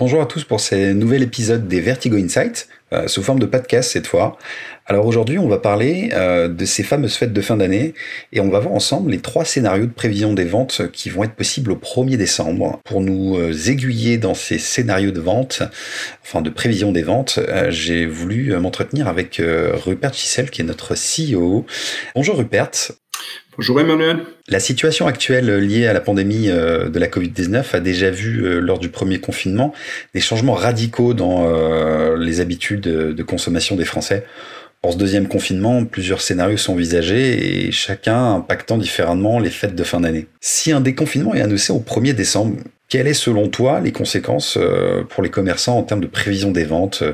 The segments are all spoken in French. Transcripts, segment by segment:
Bonjour à tous pour ce nouvel épisode des Vertigo Insights, euh, sous forme de podcast cette fois. Alors aujourd'hui, on va parler euh, de ces fameuses fêtes de fin d'année et on va voir ensemble les trois scénarios de prévision des ventes qui vont être possibles au 1er décembre. Pour nous euh, aiguiller dans ces scénarios de vente, enfin de prévision des ventes, j'ai voulu m'entretenir avec Rupert Chissel qui est notre CEO. Bonjour Rupert. Bonjour Emmanuel. La situation actuelle liée à la pandémie euh, de la Covid-19 a déjà vu, euh, lors du premier confinement, des changements radicaux dans euh, les habitudes de consommation des Français. Pour ce deuxième confinement, plusieurs scénarios sont envisagés et chacun impactant différemment les fêtes de fin d'année. Si un déconfinement est annoncé au 1er décembre, quelles est selon toi les conséquences euh, pour les commerçants en termes de prévision des ventes euh,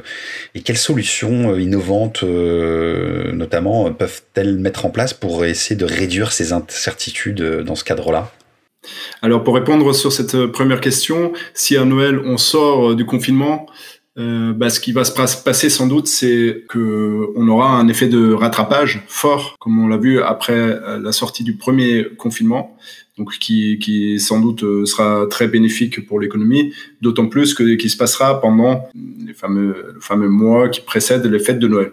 et quelles solutions euh, innovantes notamment peuvent-elles mettre en place pour essayer de réduire ces incertitudes dans ce cadre-là? Alors pour répondre sur cette première question, si à Noël on sort du confinement, bah, ce qui va se passer sans doute, c'est que on aura un effet de rattrapage fort, comme on l'a vu après la sortie du premier confinement donc qui, qui sans doute euh, sera très bénéfique pour l'économie, d'autant plus que qui se passera pendant les fameux, le fameux mois qui précèdent les fêtes de Noël.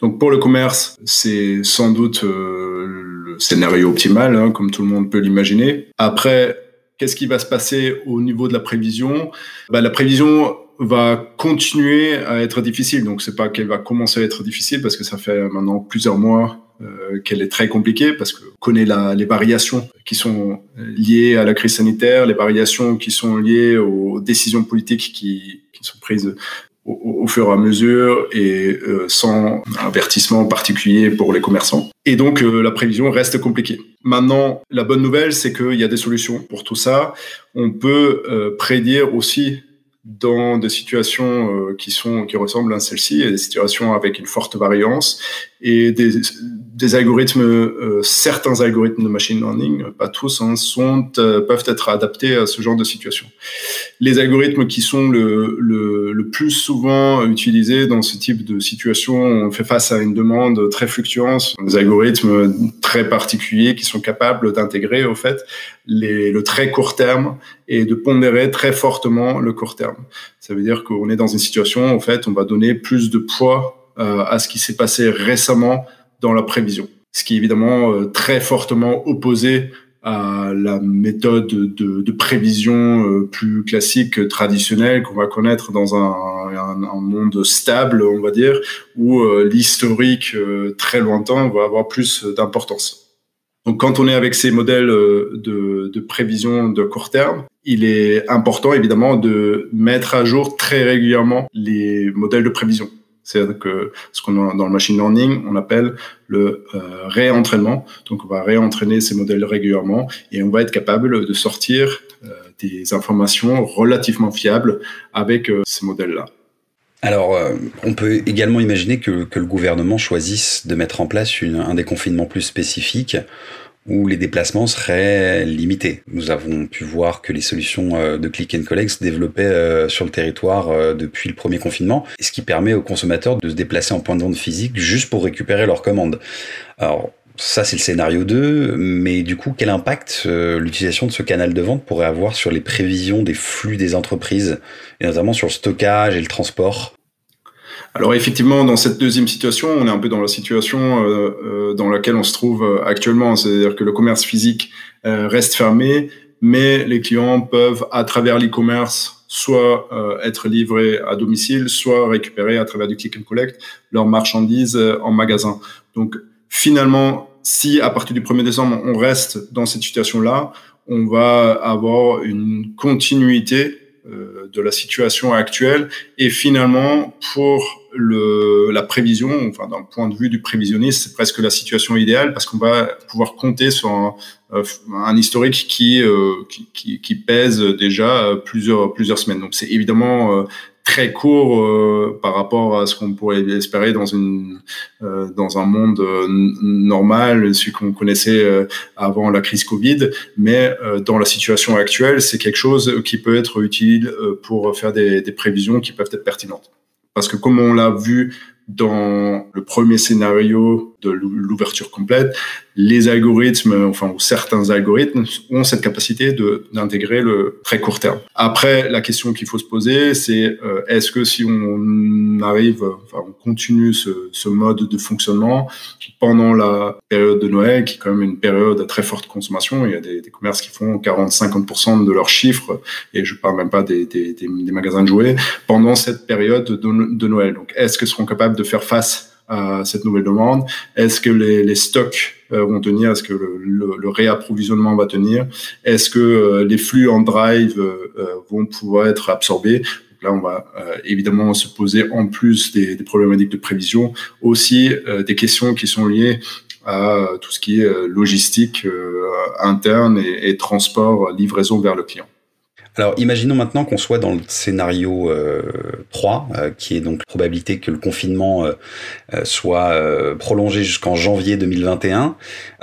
Donc pour le commerce, c'est sans doute euh, le scénario optimal, hein, comme tout le monde peut l'imaginer. Après, qu'est-ce qui va se passer au niveau de la prévision? Bah, La prévision va continuer à être difficile. Donc c'est pas qu'elle va commencer à être difficile parce que ça fait maintenant plusieurs mois euh, qu'elle est très compliquée parce que connaît la, les variations qui sont liées à la crise sanitaire, les variations qui sont liées aux décisions politiques qui, qui sont prises au, fur et à mesure et euh, sans avertissement particulier pour les commerçants. Et donc euh, la prévision reste compliquée. Maintenant, la bonne nouvelle, c'est qu'il y a des solutions pour tout ça. On peut prédire aussi dans des situations euh, qui sont qui ressemblent à celle-ci, des situations avec une forte variance et des, des algorithmes, euh, certains algorithmes de machine learning, pas tous, hein, sont euh, peuvent être adaptés à ce genre de situation. Les algorithmes qui sont le, le, le, plus souvent utilisés dans ce type de situation, on fait face à une demande très fluctuante, des algorithmes très particuliers qui sont capables d'intégrer au fait les, le très court terme et de pondérer très fortement le court terme. Ça veut dire qu'on est dans une situation, en fait, on va donner plus de poids euh, à ce qui s'est passé récemment dans la prévision. Ce qui est évidemment euh, très fortement opposé à la méthode de, de prévision euh, plus classique, traditionnelle qu'on va connaître dans un, un, un, monde stable, on va dire, où euh, l'historique très lointain va avoir plus d'importance. Donc quand on est avec ces modèles de, de prévision de court terme, il est important évidemment de mettre à jour très régulièrement les modèles de prévision. C'est que ce qu'on a dans le machine learning, on appelle le euh, réentraînement. Donc, on va réentraîner ces modèles régulièrement et on va être capable de sortir euh, des informations relativement fiables avec euh, ces modèles-là. Alors, on peut également imaginer que, que, le gouvernement choisisse de mettre en place une, un déconfinement plus spécifique où les déplacements seraient limités. Nous avons pu voir que les solutions euh, de click and collect se développaient euh, sur le territoire euh, depuis le premier confinement, ce qui permet aux consommateurs de se déplacer en point de vente physique juste pour récupérer leurs commandes. Alors, ça, c'est le scénario 2, mais du coup, quel impact l'utilisation de ce canal de vente pourrait avoir sur les prévisions des flux des entreprises, et notamment sur le stockage et le transport alors effectivement, dans cette deuxième situation, on est un peu dans la situation euh, euh, dans laquelle on se trouve euh, actuellement, c'est-à-dire que le commerce physique euh, reste fermé, mais les clients peuvent, à travers l'e-commerce, soit euh, être livrés à domicile, soit récupérer à travers du click and collect leurs marchandises en magasin. Donc finalement, si à partir du 1er décembre, on reste dans cette situation-là, on va avoir une continuité de la situation actuelle et finalement pour le, la prévision, enfin d'un point de vue du prévisionniste, c'est presque la situation idéale parce qu'on va pouvoir compter sur un, euh, un historique qui, euh, qui, qui, qui, pèse déjà plusieurs, plusieurs semaines. Donc c'est évidemment euh, très court euh, par rapport à ce qu'on pourrait espérer dans une euh, dans un monde normal, celui qu'on connaissait avant la crise Covid, mais dans la situation actuelle, c'est quelque chose qui peut être utile pour faire des, des prévisions qui peuvent être pertinentes. Parce que comme on l'a vu dans le premier scénario de l'ouverture complète, les algorithmes, enfin ou certains algorithmes ont cette capacité d'intégrer le très court terme. Après, la question qu'il faut se poser, c'est euh, est-ce que si on arrive, enfin on continue ce, ce mode de fonctionnement pendant la période de Noël, qui est quand même une période à très forte consommation, il y a des, des commerces qui font 40-50% de leurs chiffres, et je parle même pas des, des, des, magasins de jouets pendant cette période de, de Noël. Donc, est-ce qu'ils seront capables de faire face à cette nouvelle demande. Est-ce que les, stocks euh, vont tenir? Est-ce que le, réapprovisionnement va tenir? Est-ce que euh, les flux en drive euh, vont pouvoir être absorbés? Là, on va évidemment se poser, en plus des, des problématiques de prévision, aussi des questions qui sont liées à tout ce qui est logistique interne et, et transport, livraison vers le client. Alors imaginons maintenant qu'on soit dans le scénario euh, 3, euh, qui est donc la probabilité que le confinement euh, euh, soit prolongé jusqu'en janvier 2021.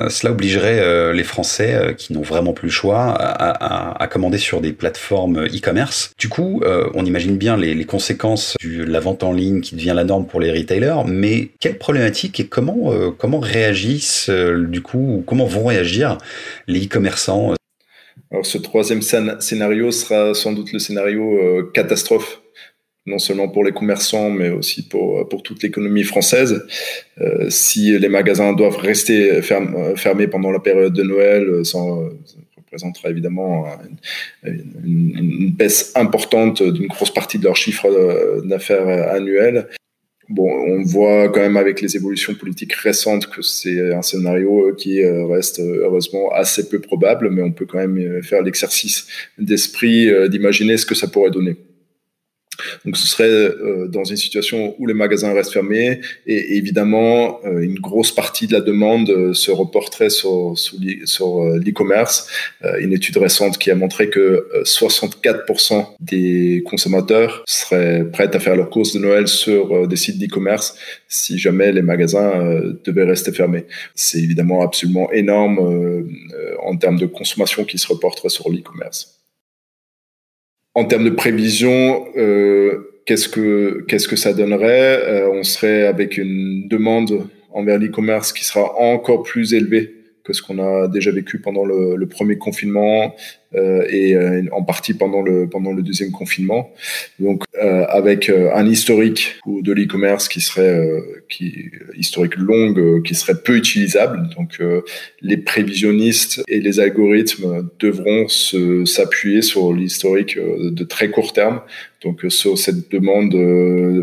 cela obligerait les Français qui n'ont vraiment plus le choix à, commander sur des plateformes e-commerce. Du coup, on imagine bien les, les conséquences de la vente en ligne qui devient la norme pour les retailers, mais quelle problématique et comment, comment réagissent du coup, ou comment vont réagir les e-commerçants alors ce troisième scénario sera sans doute le scénario euh, catastrophe, non seulement pour les commerçants, mais aussi pour, euh, pour toute l'économie française. Euh, si les magasins doivent rester fermés pendant la période de Noël, ça représentera évidemment une baisse importante d'une grosse partie de leur chiffre d'affaires annuel. Bon, on voit quand même avec les évolutions politiques récentes que c'est un scénario euh, qui euh, reste euh, heureusement assez peu probable, mais on peut quand même faire l'exercice d'esprit d'imaginer ce que ça pourrait donner. Donc ce serait euh, dans une situation où les magasins restent fermés et, évidemment euh, une grosse partie de la demande euh, se reporterait sur, sur, l'e-commerce. une étude récente qui a montré que 64% des consommateurs seraient prêts à faire leurs courses de Noël sur des sites d'e-commerce si jamais les magasins devaient rester fermés. C'est évidemment absolument énorme en termes de consommation qui se reporterait sur l'e-commerce. En termes de prévision, euh, qu'est-ce que qu'est-ce que ça donnerait? Euh, On serait avec une demande envers l'e-commerce qui sera encore plus élevée que ce qu'on a déjà vécu pendant le, premier confinement et euh, en partie pendant le pendant le deuxième confinement. Donc euh, avec un historique de l'e-commerce qui serait qui historique long qui serait peu utilisable. Donc les prévisionnistes et les algorithmes devront se s'appuyer sur l'historique de très court terme donc sur cette demande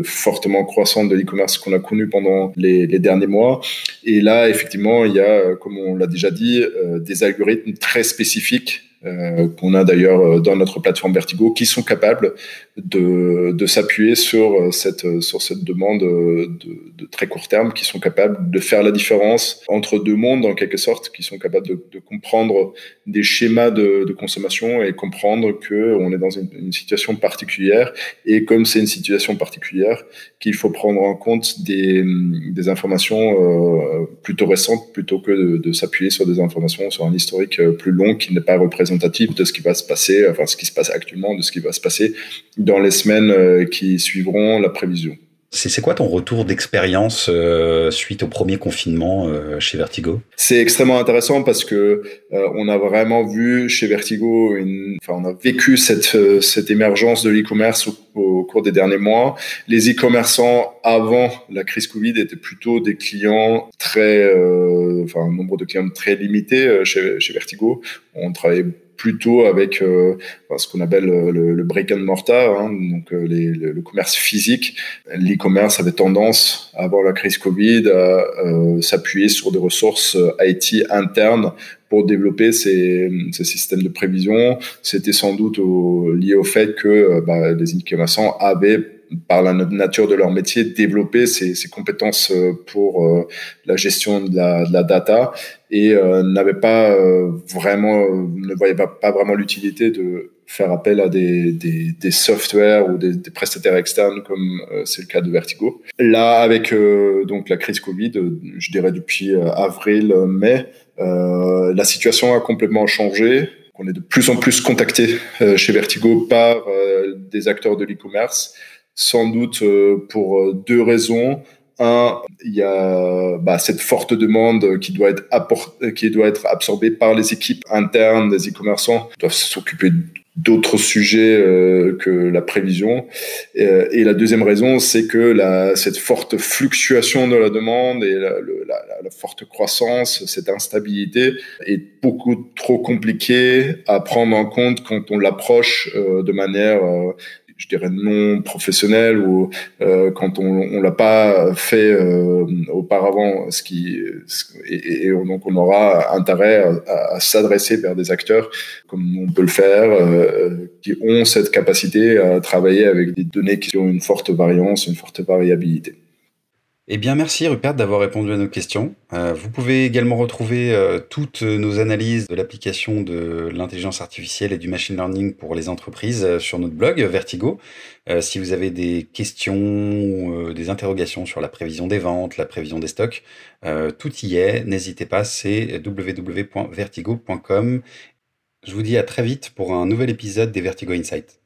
fortement croissante de l'e-commerce qu'on a connue pendant les, les, derniers mois. Et là, effectivement, il y a, comme on l'a déjà dit, des algorithmes très spécifiques euh, qu'on a d'ailleurs euh, dans notre plateforme Vertigo, qui sont capables de, s'appuyer sur euh, cette, sur cette demande de, très court terme, qui sont capables de faire la différence entre deux mondes en quelque sorte, qui sont capables de, comprendre des schémas de, consommation et comprendre que on est dans une, situation particulière. Et comme c'est une situation particulière, qu'il faut prendre en compte des, informations plutôt récentes plutôt que de s'appuyer sur des informations sur un historique plus long qui n'est pas représenté de ce qui va se passer, enfin ce qui se passe actuellement, de ce qui va se passer dans les semaines euh, qui suivront la prévision. C'est quoi ton retour d'expérience euh, suite au premier confinement euh, chez Vertigo? C'est extrêmement intéressant parce que on a vraiment vu chez Vertigo, enfin on a vécu cette cette émergence de l'e-commerce au, au, cours des derniers mois. Les e-commerçants avant la crise Covid étaient plutôt des clients très, enfin un nombre de clients très limité chez, chez Vertigo. On travaillait plutôt avec euh, ce qu'on appelle euh, le, le, break and mortar, hein, donc euh, les, le, le, commerce physique. L'e-commerce avait tendance, avant la crise Covid, à s'appuyer sur des ressources IT internes pour développer ces, ces, systèmes de prévision. C'était sans doute au, lié au fait que bah, les e-commerçants avaient par la nature de leur métier, développer ces, ces compétences pour la gestion de la, de la data et euh, n'avait pas euh, vraiment, euh, ne voyait pas, pas vraiment l'utilité de faire appel à des, des, des softwares ou des, des, prestataires externes comme c'est le cas de Vertigo. Là, avec donc la crise Covid, je dirais depuis avril, mai, la situation a complètement changé. On est de plus en plus contacté chez Vertigo par des acteurs de l'e-commerce, sans doute pour deux raisons. un, il y a bah, cette forte demande qui doit être qui doit être absorbée par les équipes internes des e-commerçants, doivent s'occuper d'autres sujets euh, que la prévision. Et, euh, et, la deuxième raison, c'est que la, cette forte fluctuation de la demande et la, la, la, forte croissance, cette instabilité est beaucoup trop compliquée à prendre en compte quand on l'approche euh, de manière euh, je dirais non professionnel ou euh, quand on, on l'a pas fait euh, auparavant, ce qui et, donc on aura intérêt à, s'adresser vers des acteurs comme on peut le faire, euh, qui ont cette capacité à travailler avec des données qui ont une forte variance, une forte variabilité. Eh bien, merci Rupert d'avoir répondu à nos questions. Euh, vous pouvez également retrouver euh, toutes nos analyses de l'application de l'intelligence artificielle et du machine learning pour les entreprises euh, sur notre blog Vertigo. si vous avez des questions, des interrogations sur la prévision des ventes, la prévision des stocks, tout y est. N'hésitez pas, c'est www.vertigo.com. Je vous dis à très vite pour un nouvel épisode des Vertigo Insights.